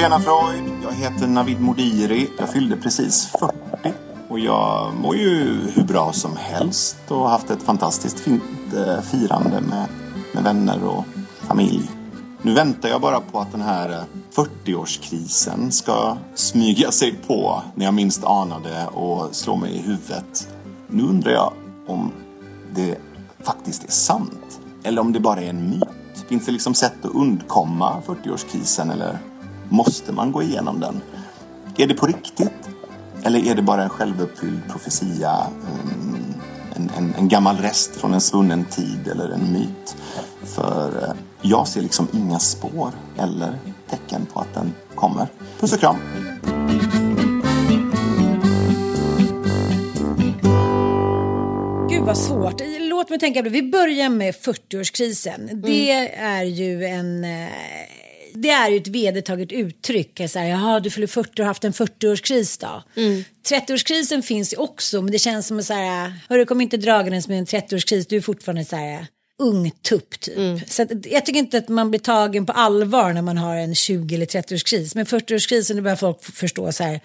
Tjena Freud, jag heter Navid Modiri. Jag fyllde precis 40 och jag mår ju hur bra som helst och har haft ett fantastiskt fint eh, firande med, med vänner och familj. Nu väntar jag bara på att den här eh, 40-årskrisen ska smyga sig på när jag minst anade och slå mig i huvudet. Nu undrar jag om det faktiskt är sant eller om det bara är en myt. Finns det liksom sätt att undkomma 40-årskrisen eller måste man gå igenom den? Är det på riktigt? Eller är det bara en självuppfylld profetia? Ehm, en, en, en gammal rest från en svunnen tid eller en myt? För eh, jag ser liksom inga spår eller tecken på att den kommer. Puss och kram! Gud vad svårt. Låt mig tänka på det. Vi börjar med 40-årskrisen. Det är ju en... eh, Det är ju ett vedertaget uttryck. Så här, Jaha, du fyller 40 och har haft en 40-årskris då. 30-årskrisen finns ju också, men det känns som att så här, hörru, kom inte dragandes med en 30-årskris, du är fortfarande så här ung tupp typ. Så att, jag tycker inte att man blir tagen på allvar när man har en 20 eller 30-årskris. Men 40-årskrisen, då börjar folk förstå så här,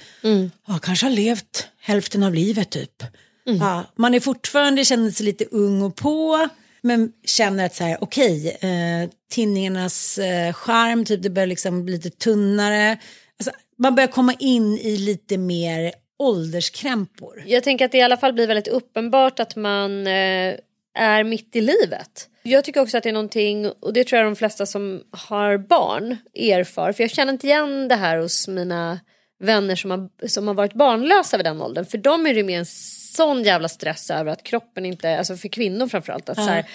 ja, kanske har levt hälften av livet typ. Ja, man är fortfarande, känner sig lite ung och på, men känner att så här, okej, eh, tinningarnas eh, charm, typ det börjar liksom bli lite tunnare. Alltså, man börjar komma in i lite mer ålderskrämpor. Jag tänker att det i alla fall blir väldigt uppenbart att man eh, är mitt i livet. Jag tycker också att det är någonting, och det tror jag de flesta som har barn erfar, för jag känner inte igen det här hos mina vänner som har, som har varit barnlösa vid den åldern. För dem är det mer en sån jävla stress över att kroppen inte, alltså för kvinnor framförallt, att så här,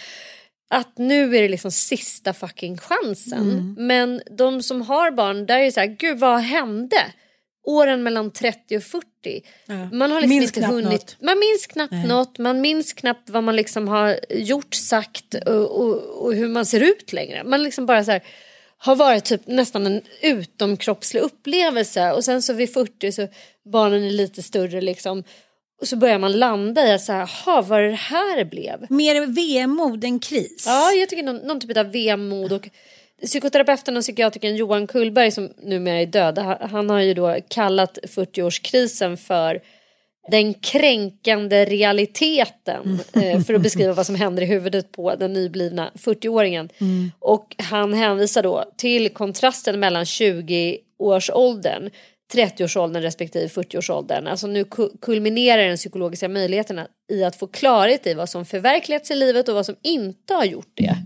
att nu är det liksom sista fucking chansen. Men de som har barn, där är det så här, gud vad hände? Åren mellan 30 och 40. Man har liksom Minns inte hunnit, något. man minns knappt något, man minns knappt vad man liksom har gjort, sagt och, och, och hur man ser ut längre. Man liksom bara så här, har varit typ nästan en utomkroppslig upplevelse och sen så vid 40 så barnen är lite större liksom. Och så börjar man landa i så här, "Jaha, vad det här blev. Mer vemod än kris. Ja, jag tycker någon, någon typ av vemod och psykoterapeuten och psykiatrikern Johan Kullberg som numera är död, han, har ju då kallat 40-årskrisen för den kränkande realiteten eh, för att beskriva vad som händer i huvudet på den nyblivna 40-åringen. Och han hänvisar då till kontrasten mellan 20-årsåldern 30-årsåldern respektive 40-årsåldern. Alltså nu ku- kulminerar den psykologiska möjligheterna i att få klarhet i vad som förverkligats i livet och vad som inte har gjort det.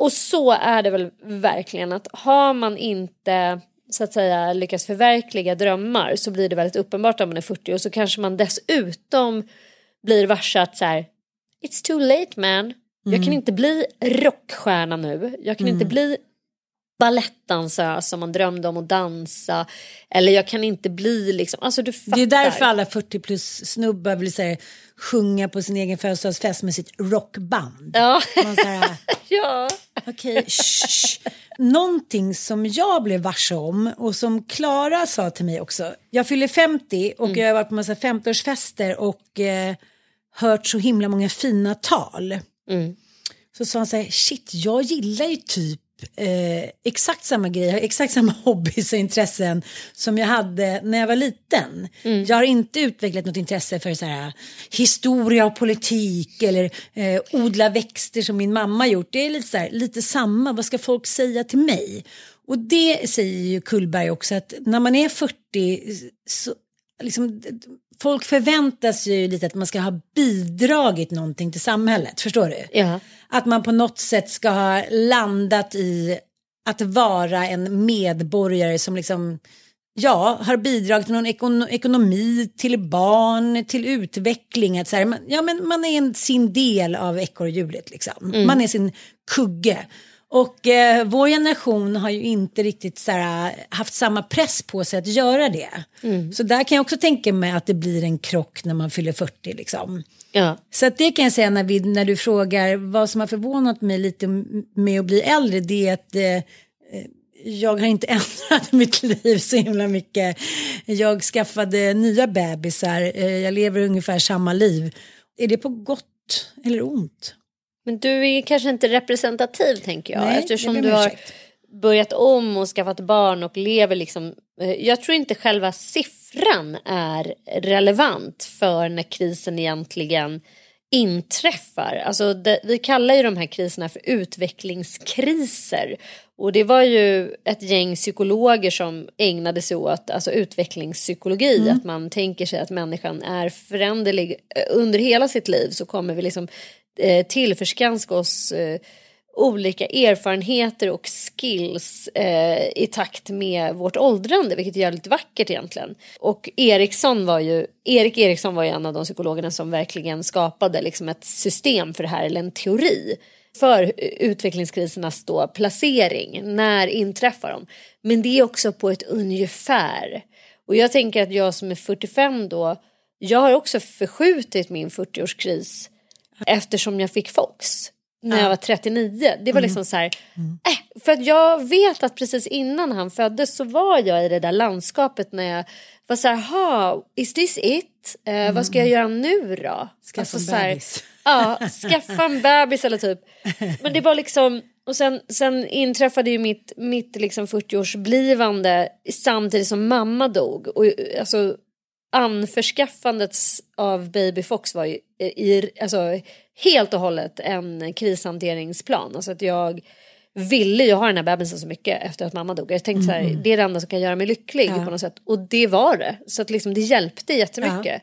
Och så är det väl verkligen att har man inte så att säga lyckats förverkliga drömmar så blir det väldigt uppenbart om man är 40 och så kanske man dessutom blir varse att så här It's too late man. Jag kan inte bli rockstjärna nu. Jag kan inte bli balettdansös som man drömde om att dansa. Eller jag kan inte bli liksom, alltså du fattar. Det är därför alla 40 plus snubbar vill säga, sjunga på sin egen födelsedagsfest med sitt rockband. Ja. Man så här, ja. Okej, shh. Någonting som jag blev varse om och som Klara sa till mig också. Jag fyller 50 och jag har varit på massa 50-årsfester och eh, hört så himla många fina tal. Så sa han så här, shit jag gillar ju typ eh, exakt samma grejer, exakt samma hobbys och intressen som jag hade när jag var liten. Jag har inte utvecklat något intresse för så här, historia och politik eller eh, odla växter som min mamma gjort. Det är lite, så här, lite samma, vad ska folk säga till mig? Och det säger ju Kullberg också att när man är 40 så liksom, folk förväntas ju lite att man ska ha bidragit någonting till samhället, förstår du? Ja. Att man på något sätt ska ha landat i att vara en medborgare som liksom, ja, har bidragit till någon ekon ekonomi, till barn, till utveckling. Att så här, man, ja, men man är en, sin del av ekorrhjulet liksom. Man är sin kugge. Och eh, vår generation har ju inte riktigt så här, haft samma press på sig att göra det. Så där kan jag också tänka mig att det blir en krock när man fyller 40 liksom. Ja. Så att det kan jag säga när, vi, när du frågar vad som har förvånat mig lite med att bli äldre. Det är att eh, eh, jag har inte ändrat mitt liv så himla mycket. Jag skaffade nya bebisar. Eh, jag lever ungefär samma liv. Är det på gott eller ont? Men du är kanske inte representativ tänker jag Nej, eftersom du har ursäkt. börjat om och skaffat barn och lever liksom. eh, Jag tror inte själva siffran är relevant för när krisen egentligen inträffar. Alltså det, vi kallar ju de här kriserna för utvecklingskriser. Och det var ju ett gäng psykologer som ägnade sig åt alltså utvecklingspsykologi. Att man tänker sig att människan är föränderlig. Eh, Under hela sitt liv så kommer vi liksom eh, tillförskanska oss eh, olika erfarenheter och skills eh, i takt med vårt åldrande, vilket är jävligt vackert egentligen. Och Eriksson var ju, Erik Eriksson var ju en av de psykologerna som verkligen skapade liksom ett system för det här, eller en teori för utvecklingskrisernas då placering. När inträffar de? Men det är också på ett ungefär. Och jag tänker att jag som är 45 då, jag har också förskjutit min 40-årskris eftersom jag fick Fox när jag var 39. Det var liksom så här, äh, för att jag vet att precis innan han föddes så var jag i det där landskapet när jag var så här, ha, is this it? Eh, Vad ska jag göra nu då? Skaffa en så här, bebis. Ja, skaffa en bebis eller typ. Men det var liksom, och sen, sen inträffade ju mitt, mitt liksom 40-årsblivande samtidigt som mamma dog. Och alltså anförskaffandet av Baby Fox var ju i, alltså, helt och hållet en krishanteringsplan. Alltså att jag ville ju ha den här bebisen så mycket efter att mamma dog. Jag tänkte så här, det är det enda som kan göra mig lycklig på något sätt. Och det var det. Så att liksom det hjälpte jättemycket.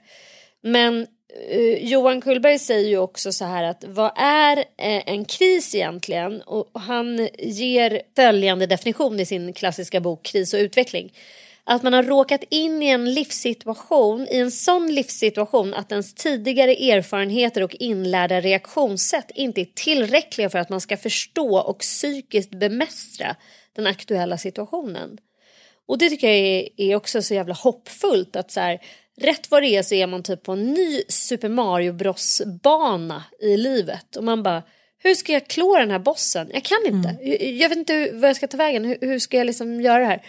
Men eh, Johan Kullberg säger ju också så här att vad är eh, en kris egentligen? Och, och han ger följande definition i sin klassiska bok Kris och utveckling. Att man har råkat in i en livssituation, i en sån livssituation att ens tidigare erfarenheter och inlärda reaktionssätt inte är tillräckliga för att man ska förstå och psykiskt bemästra den aktuella situationen. Och det tycker jag är, också så jävla hoppfullt att så här, rätt vad det är så är man typ på en ny Super Mario Bros bana i livet och man bara hur ska jag klå den här bossen? Jag kan inte. Jag, jag vet inte vad jag ska ta vägen. Hur, hur ska jag liksom göra det här?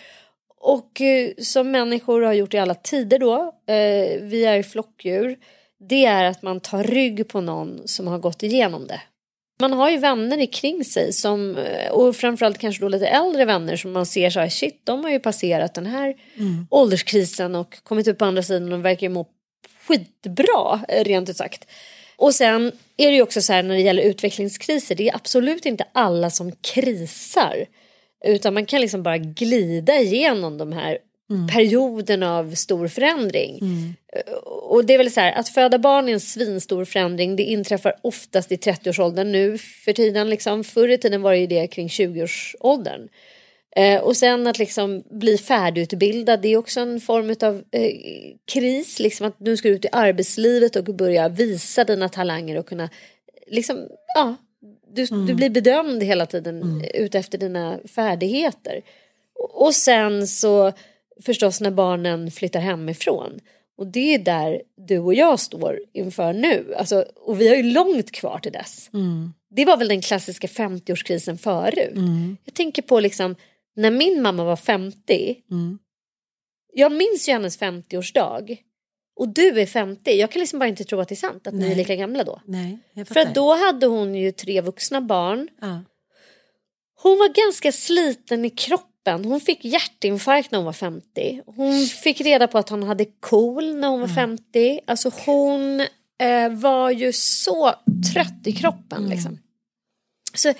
Och eh, som människor har gjort i alla tider då, eh, vi är flockdjur, det är att man tar rygg på någon som har gått igenom det. Man har ju vänner kring sig som, eh, och framförallt kanske då lite äldre vänner som man ser så här, shit de har ju passerat den här Mm. ålderskrisen och kommit upp på andra sidan och verkar ju må skitbra rent ut sagt. Och sen är det ju också så här när det gäller utvecklingskriser, det är absolut inte alla som krisar. Utan man kan liksom bara glida igenom de här perioderna av stor förändring. Och det är väl så här, att föda barn är en svinstor förändring. Det inträffar oftast i 30-årsåldern nu för tiden. Liksom. Förr i tiden var det ju det kring 20-årsåldern. Eh, och sen att liksom bli färdigutbildad, det är också en form av eh, kris. Liksom att nu ska du ut i arbetslivet och börja visa dina talanger och kunna liksom, ja, du, du blir bedömd hela tiden mm. utefter dina färdigheter. Och, sen så förstås när barnen flyttar hemifrån. Och det är där du och jag står inför nu. Alltså, och vi har ju långt kvar till dess. Det var väl den klassiska 50-årskrisen förut. Jag tänker på liksom när min mamma var 50. Jag minns ju hennes 50-årsdag. Och du är 50. Jag kan liksom bara inte tro att det är sant att ni är Nej. lika gamla då. Nej, För att då hade hon ju tre vuxna barn. Ja. Hon var ganska sliten i kroppen. Hon fick hjärtinfarkt när hon var 50. Hon fick reda på att hon hade KOL när hon var 50. Alltså hon eh, var ju så trött i kroppen liksom. Så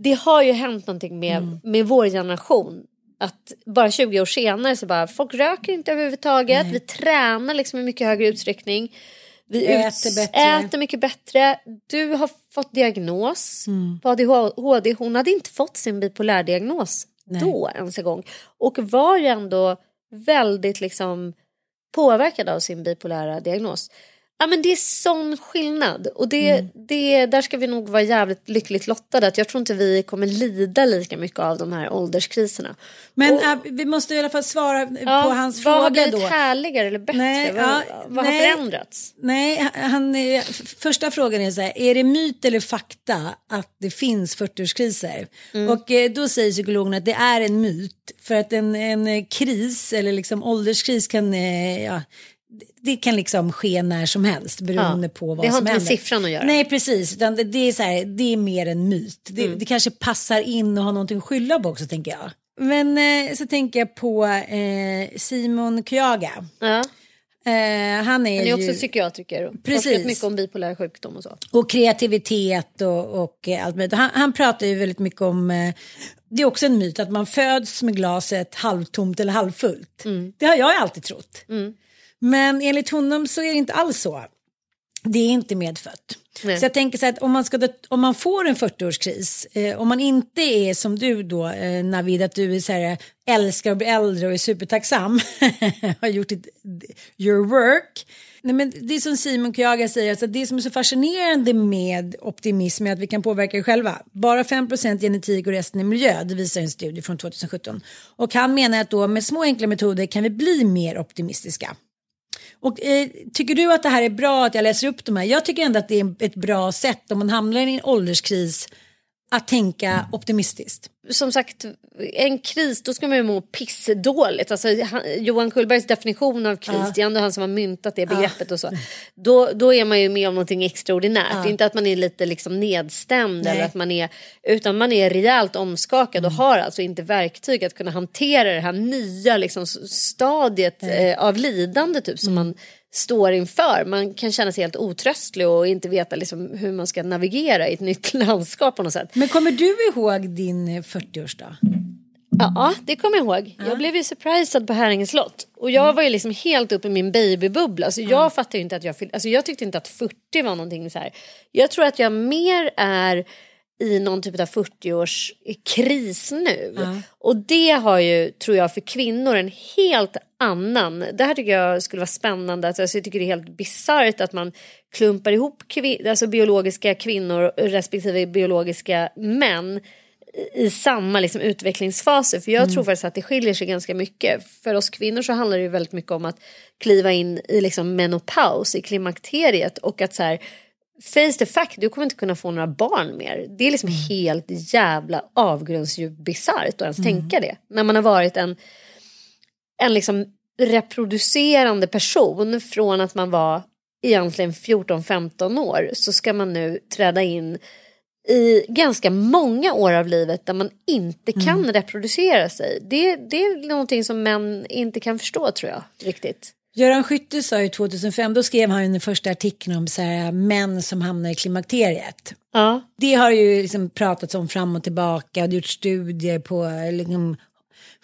det har ju hänt någonting med, med vår generation. Att bara 20 år senare så bara folk röker inte överhuvudtaget. Vi tränar liksom i mycket högre utsträckning. Vi Äter bättre. äter mycket bättre. Du har fått diagnos på ADHD. Hon hade inte fått sin bipolärdiagnos då ens en gång. Och var ju ändå väldigt liksom påverkad av sin bipolära diagnos. Ja men det är sån skillnad och det, Mm. det, där ska vi nog vara jävligt lyckligt lottade. Att jag tror inte vi kommer lida lika mycket av de här ålderskriserna. Men Och- äh, vi måste i alla fall svara Ja, på hans vad har fråga blivit då. härligare eller bättre? Nej, vad ja, vad har nej. förändrats? Nej, han, eh, första frågan är så här, är det myt eller fakta att det finns 40-årskriser? Mm. Och eh, då säger psykologen att det är en myt för att en, en eh, kris eller liksom ålderskris kan, eh, ja, det- kan liksom ske när som helst beroende Ja, på vad det har som inte med händer. siffran att göra. Nej, precis, utan det, det, är så här, det är mer en myt. Det, Mm. det kanske passar in och har någonting att skylla på också tänker jag. Men eh, så tänker jag på eh, Simon Kyaga. Ja. Eh, han är, Han är ju... också psykiatriker och Precis. forskat mycket om bipolär sjukdom och så. och kreativitet och, och eh, allt möjligt. Han, han pratar ju väldigt mycket om, eh, det är också en myt, att man föds med glaset halvtomt eller halvfullt. Mm. Det har jag alltid trott. Men enligt honom så är det inte alls så. Det är inte medfött. Nej. Så jag tänker så här att om man, ska, om man får en 40-årskris, eh, om man inte är som du då eh, Navid, att du är så här, älskar att bli äldre och är supertacksam, har gjort ditt, your work. Nej, men det är som Simon Kyaga säger, alltså det som är så fascinerande med optimism är att vi kan påverka det själva. Bara 5% genetik och resten är miljö, det visar en studie från 2017. Och han menar att då med små enkla metoder kan vi bli mer optimistiska. Och eh, tycker du att det här är bra att jag läser upp de här? Jag tycker ändå att det är ett bra sätt om man hamnar i en ålderskris att tänka optimistiskt. Som sagt, en kris då ska man ju må pissdåligt. Alltså, han, Johan Kullbergs definition av kris, det är ändå han som har myntat det begreppet och så. Då, då är man ju med om någonting extraordinärt. Inte att man är lite liksom nedstämd Nej. eller att man är, utan man är rejält omskakad och har alltså inte verktyg att kunna hantera det här nya liksom, stadiet eh, av lidande typ som man står inför. Man kan känna sig helt otröstlig och inte veta liksom, hur man ska navigera i ett nytt landskap på något sätt. Men kommer du ihåg din eh, 40-årsdag? Ja, det kommer jag ihåg. Jag blev ju surprised på Häringe slott. Och jag var ju liksom helt uppe i min babybubbla. Så jag fattade ju inte att jag fyllde... Alltså jag tyckte inte att 40 var någonting så här. Jag tror att jag mer är i någon typ av 40-årskris nu. Och det har ju, tror jag, för kvinnor en helt annan... Det här tycker jag skulle vara spännande. Alltså jag tycker det är helt bisarrt att man klumpar ihop kvin- alltså biologiska kvinnor respektive biologiska män i samma liksom, utvecklingsfaser. För jag tror faktiskt att det skiljer sig ganska mycket. För oss kvinnor så handlar det ju väldigt mycket om att kliva in i liksom, menopaus, i klimakteriet. Och att så här, face the fact, du kommer inte kunna få några barn mer. Det är liksom helt jävla avgrundsdjupt bisarrt att ens tänka det. När man har varit en en liksom reproducerande person från att man var egentligen 14-15 år så ska man nu träda in i ganska många år av livet där man inte kan Mm. reproducera sig. Det, det är någonting som män inte kan förstå tror jag riktigt. Göran Skytte sa ju 2005, då skrev han den första artikeln om så här, män som hamnar i klimakteriet. Ja. Det har ju liksom pratats om fram och tillbaka och det gjort studier på liksom,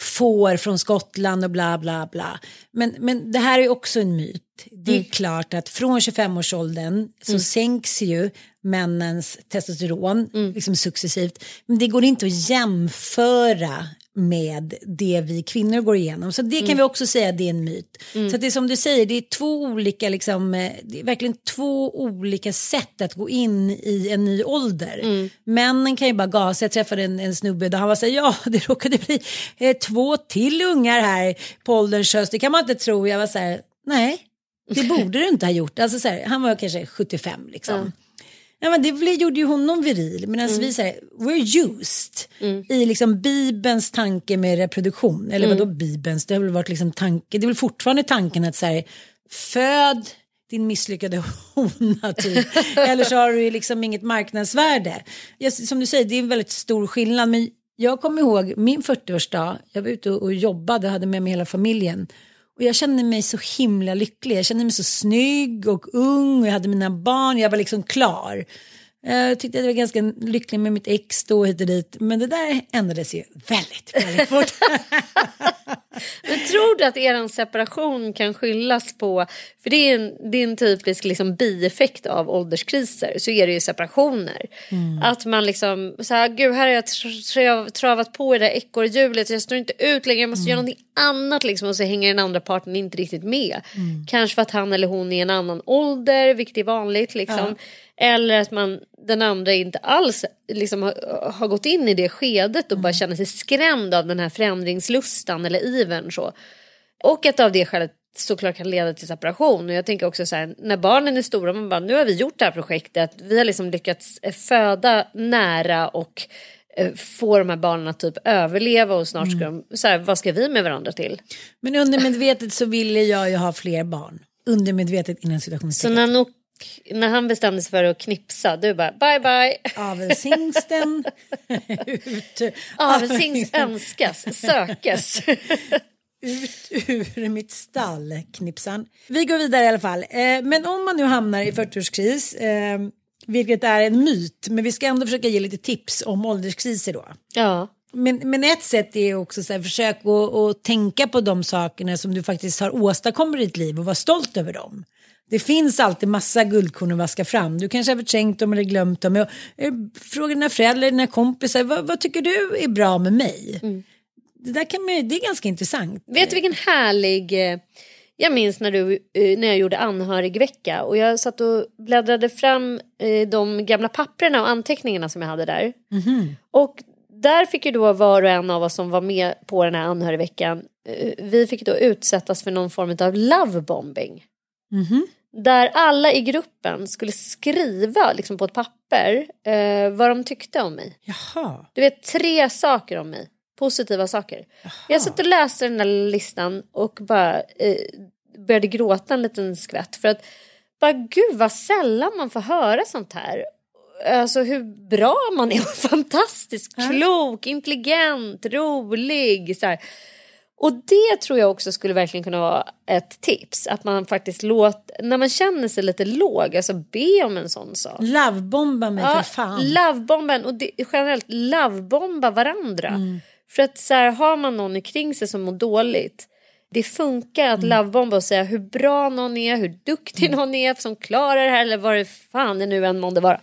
får från Skottland och bla bla bla. Men, men det här är också en myt. Det är Mm. klart att från 25-årsåldern så sänks ju männens testosteron Mm. liksom successivt. Men det går inte att jämföra med det vi kvinnor går igenom. Så det kan Mm. vi också säga det är en myt. Så att det är som du säger, det är två olika, liksom, eh, det är verkligen två olika sätt att gå in i en ny ålder. Mm. Männen kan ju bara gasa. Jag träffade en, en snubbe där han var så här, ja det råkade bli eh, två till ungar här på ålderns höst. Det kan man inte tro. Jag var så här, nej det borde du inte ha gjort. Alltså, så här, han var kanske 75 liksom. Ja, men det blev, gjorde ju honom viril. Medan vi säger, we're used i liksom Bibelns tanke med reproduktion. Eller vadå Bibelns? Det har väl varit liksom tanke. Det är väl fortfarande tanken att så här, föd din misslyckade hona typ. Eller så har du liksom inget marknadsvärde. Jag, som du säger, det är en väldigt stor skillnad. Men jag kommer ihåg min 40-årsdag. Jag var ute och, och jobbade och hade med mig hela familjen. Och jag kände mig så himla lycklig. Jag kände mig så snygg och ung och jag hade mina barn. Jag var liksom klar. Jag tyckte att jag var ganska lycklig med mitt ex då hit och dit. Men det där ändrades ju väldigt, väldigt fort. Men tror du att er separation kan skyllas på, för det är en, det är en typisk liksom bieffekt av ålderskriser, så är det ju separationer. Att man liksom, så här, gud här har jag tr- trav, travat på i det där ekorrhjulet, jag står inte ut längre, jag måste göra någonting annat liksom och så hänger den andra parten inte riktigt med. Kanske för att han eller hon är i en annan ålder, vilket är vanligt liksom. Eller att man, den andra inte alls liksom har, har gått in i det skedet och bara känner sig skrämd av den här förändringslustan eller ivern. Så. Och att av det skälet såklart kan leda till separation. Och jag tänker också så här, när barnen är stora, man bara, nu har vi gjort det här projektet, vi har liksom lyckats eh, föda nära och eh, få de här barnen att typ överleva och snart ska de, så här, vad ska vi med varandra till? Men undermedvetet så ville jag ju ha fler barn. Undermedvetet innan Så situationstecken. när, när han bestämde sig för att knipsa, du bara bye bye. Avelshingsten ut, Avelsings önskas, sökes. ut ur mitt stall, knipsan. Vi går vidare i alla fall. Eh, men om man nu hamnar i 40-årskris, eh, vilket är en myt, men vi ska ändå försöka ge lite tips om ålderskriser då. ja. Men, men ett sätt är också så här, försök att, att tänka på de sakerna som du faktiskt har åstadkommit i ditt liv och vara stolt över dem. Det finns alltid massa guldkorn att vaska fram. Du kanske har förträngt dem eller glömt dem. Fråga dina föräldrar, dina kompisar, vad, vad tycker du är bra med mig? Det där kan man, det är ganska intressant. Vet du vilken härlig... eh, Jag minns när, du, eh, när jag gjorde anhörigvecka och jag satt och bläddrade fram eh, de gamla papperna och anteckningarna som jag hade där. Och där fick ju då var och en av oss som var med på den här anhörigveckan, vi fick då utsättas för någon form av lovebombing. Där alla i gruppen skulle skriva liksom, på ett papper eh, vad de tyckte om mig. Jaha. Du vet tre saker om mig. Positiva saker. Jag satt och läste den där listan och bara eh, började gråta en liten skvätt. För att bara gud vad sällan man får höra sånt här. Alltså hur bra man är. Fantastisk, klok, intelligent, rolig. Så här. Och det tror jag också skulle verkligen kunna vara ett tips. Att man faktiskt låter, när man känner sig lite låg, alltså be om en sån sak. Lovebomba mig för fan. Lovebomben och det, generellt lovebomba varandra. Mm. För att så här, har man någon kring sig som mår dåligt. Det funkar att Mm. lovebomba och säga hur bra någon är, hur duktig någon är som klarar det här eller vad det fan det nu än månde vara.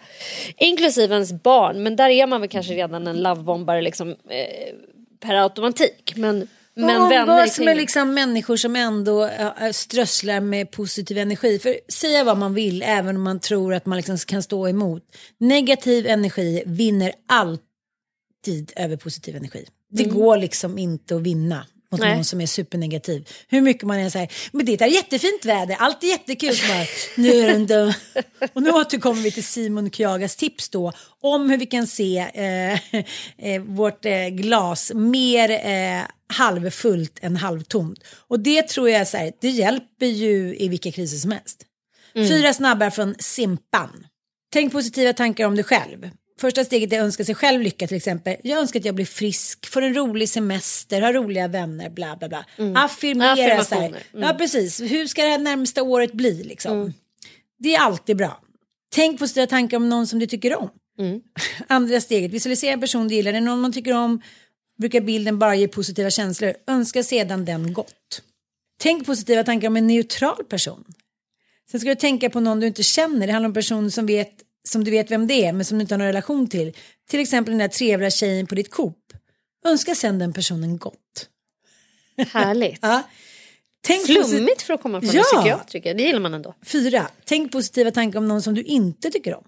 Inklusive ens barn, men där är man väl kanske redan en lovebombare liksom, eh, per automatik. Men, men och vänner kring- med liksom människor som ändå äh, strösslar med positiv energi. För säga vad man vill, även om man tror att man liksom kan stå emot. Negativ energi vinner alltid över positiv energi. Det går liksom inte att vinna mot Nej. någon som är supernegativ. Hur mycket man än säger, men det är jättefint väder, allt är jättekul. Bara, nu är det inte... Och nu återkommer vi till Simon Kjagas tips då om hur vi kan se eh, eh, vårt eh, glas mer eh, halvfullt än halvtomt. Och det tror jag så här, det hjälper ju i vilka kriser som helst. Fyra snabba från Simpan. Tänk positiva tankar om dig själv. Första steget är att önska sig själv lycka till exempel. Jag önskar att jag blir frisk, får en rolig semester, har roliga vänner, bla bla bla. Affirmera så här. Affirmationer. Ja precis, hur ska det här närmsta året bli liksom? Det är alltid bra. Tänk positiva tankar om någon som du tycker om. Andra steget, visualisera en person du gillar, är någon man tycker om brukar bilden bara ge positiva känslor. Önska sedan den gott. Tänk positiva tankar om en neutral person. Sen ska du tänka på någon du inte känner. Det handlar om en person som, vet, som du vet vem det är men som du inte har någon relation till. Till exempel den där trevliga tjejen på ditt Coop. Önska sen den personen gott. Härligt. Ja. Tänk Flummigt för att komma från Ja. en psykiatriker. Det gillar man ändå. Fyra. Tänk positiva tankar om någon som du inte tycker om.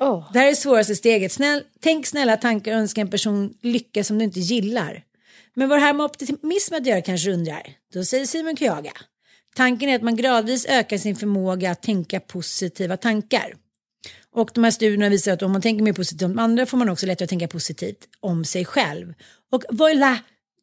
Oh. Det här är svåraste steget. Snäll, tänk snälla tankar och önska en person lycka som du inte gillar. Men vad det här med optimism att göra kanske du undrar. Då säger Simon Kyaga. Tanken är att man gradvis ökar sin förmåga att tänka positiva tankar. Och de här studierna visar att om man tänker mer positivt om andra får man också lättare att tänka positivt om sig själv. Och voilà,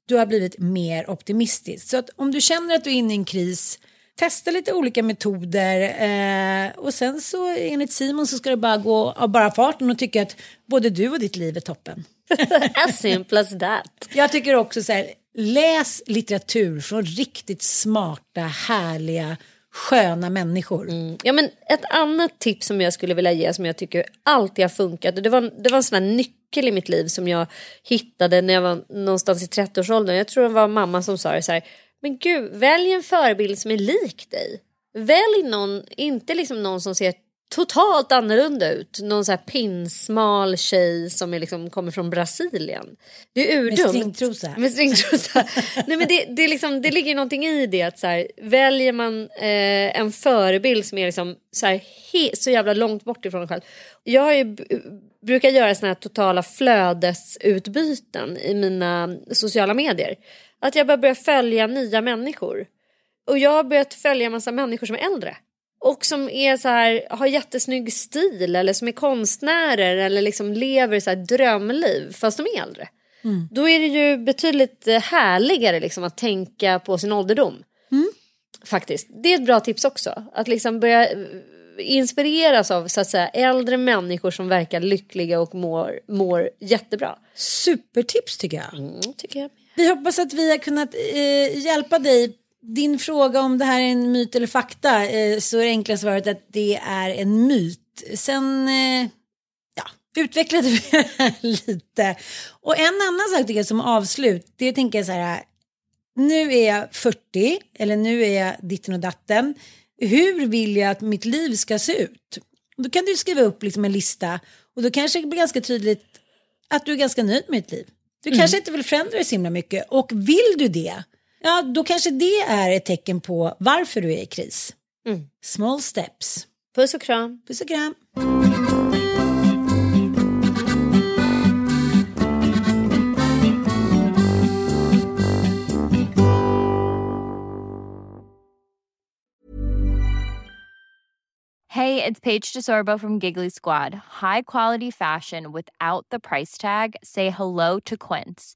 du har blivit mer optimistisk. Så att om du känner att du är inne i en kris, testa lite olika metoder eh, och sen så enligt Simon så ska du bara gå av bara farten och tycka att både du och ditt liv är toppen. As simple as that. Jag tycker också så här, läs litteratur från riktigt smarta, härliga, sköna människor. Mm. Ja, men ett annat tips som jag skulle vilja ge som jag tycker alltid har funkat. och Det var, det var en sån här nyckel i mitt liv som jag hittade när jag var någonstans i 30-årsåldern. Jag tror det var mamma som sa det så här. Men gud, välj en förebild som är lik dig. Välj någon, inte liksom någon som ser totalt annorlunda ut. Någon så här pinsmal tjej som är liksom, kommer från Brasilien. Det är urdumt. stringtrosa. Med stringtrosa. Nej, men det, det, är liksom, det ligger någonting i det att så här, väljer man eh, en förebild som är liksom, så, här, he, så jävla långt bort ifrån en själv. Jag har ju, brukar göra såna här totala flödesutbyten i mina sociala medier. Att jag bara börjar följa nya människor. Och jag har börjat följa en massa människor som är äldre. Och som är så här, har jättesnygg stil eller som är konstnärer eller liksom lever så här drömliv fast de är äldre. Då är det ju betydligt eh, härligare liksom att tänka på sin ålderdom. Faktiskt. Det är ett bra tips också. Att liksom börja eh, inspireras av så att säga äldre människor som verkar lyckliga och mår, mår jättebra. Supertips tycker jag. Mm, tycker jag. Vi hoppas att vi har kunnat eh, hjälpa dig. Din fråga om det här är en myt eller fakta eh, så är det enkla svaret att det är en myt. Sen eh, ja, utvecklade vi det här lite. Och en annan sak tycker jag som avslut, det tänker jag så här. Nu är jag 40 eller nu är jag ditten och datten. Hur vill jag att mitt liv ska se ut? Då kan du skriva upp liksom en lista och då kanske det blir ganska tydligt att du är ganska nöjd med ditt liv. Du kanske inte vill förändra dig så himla mycket och vill du det, ja då kanske det är ett tecken på varför du är i kris. Mm. Small steps. Puss och kram. Puss och kram. Hey, it's Paige DeSorbo from Giggly Squad. High quality fashion without the price tag. Say hello to Quince.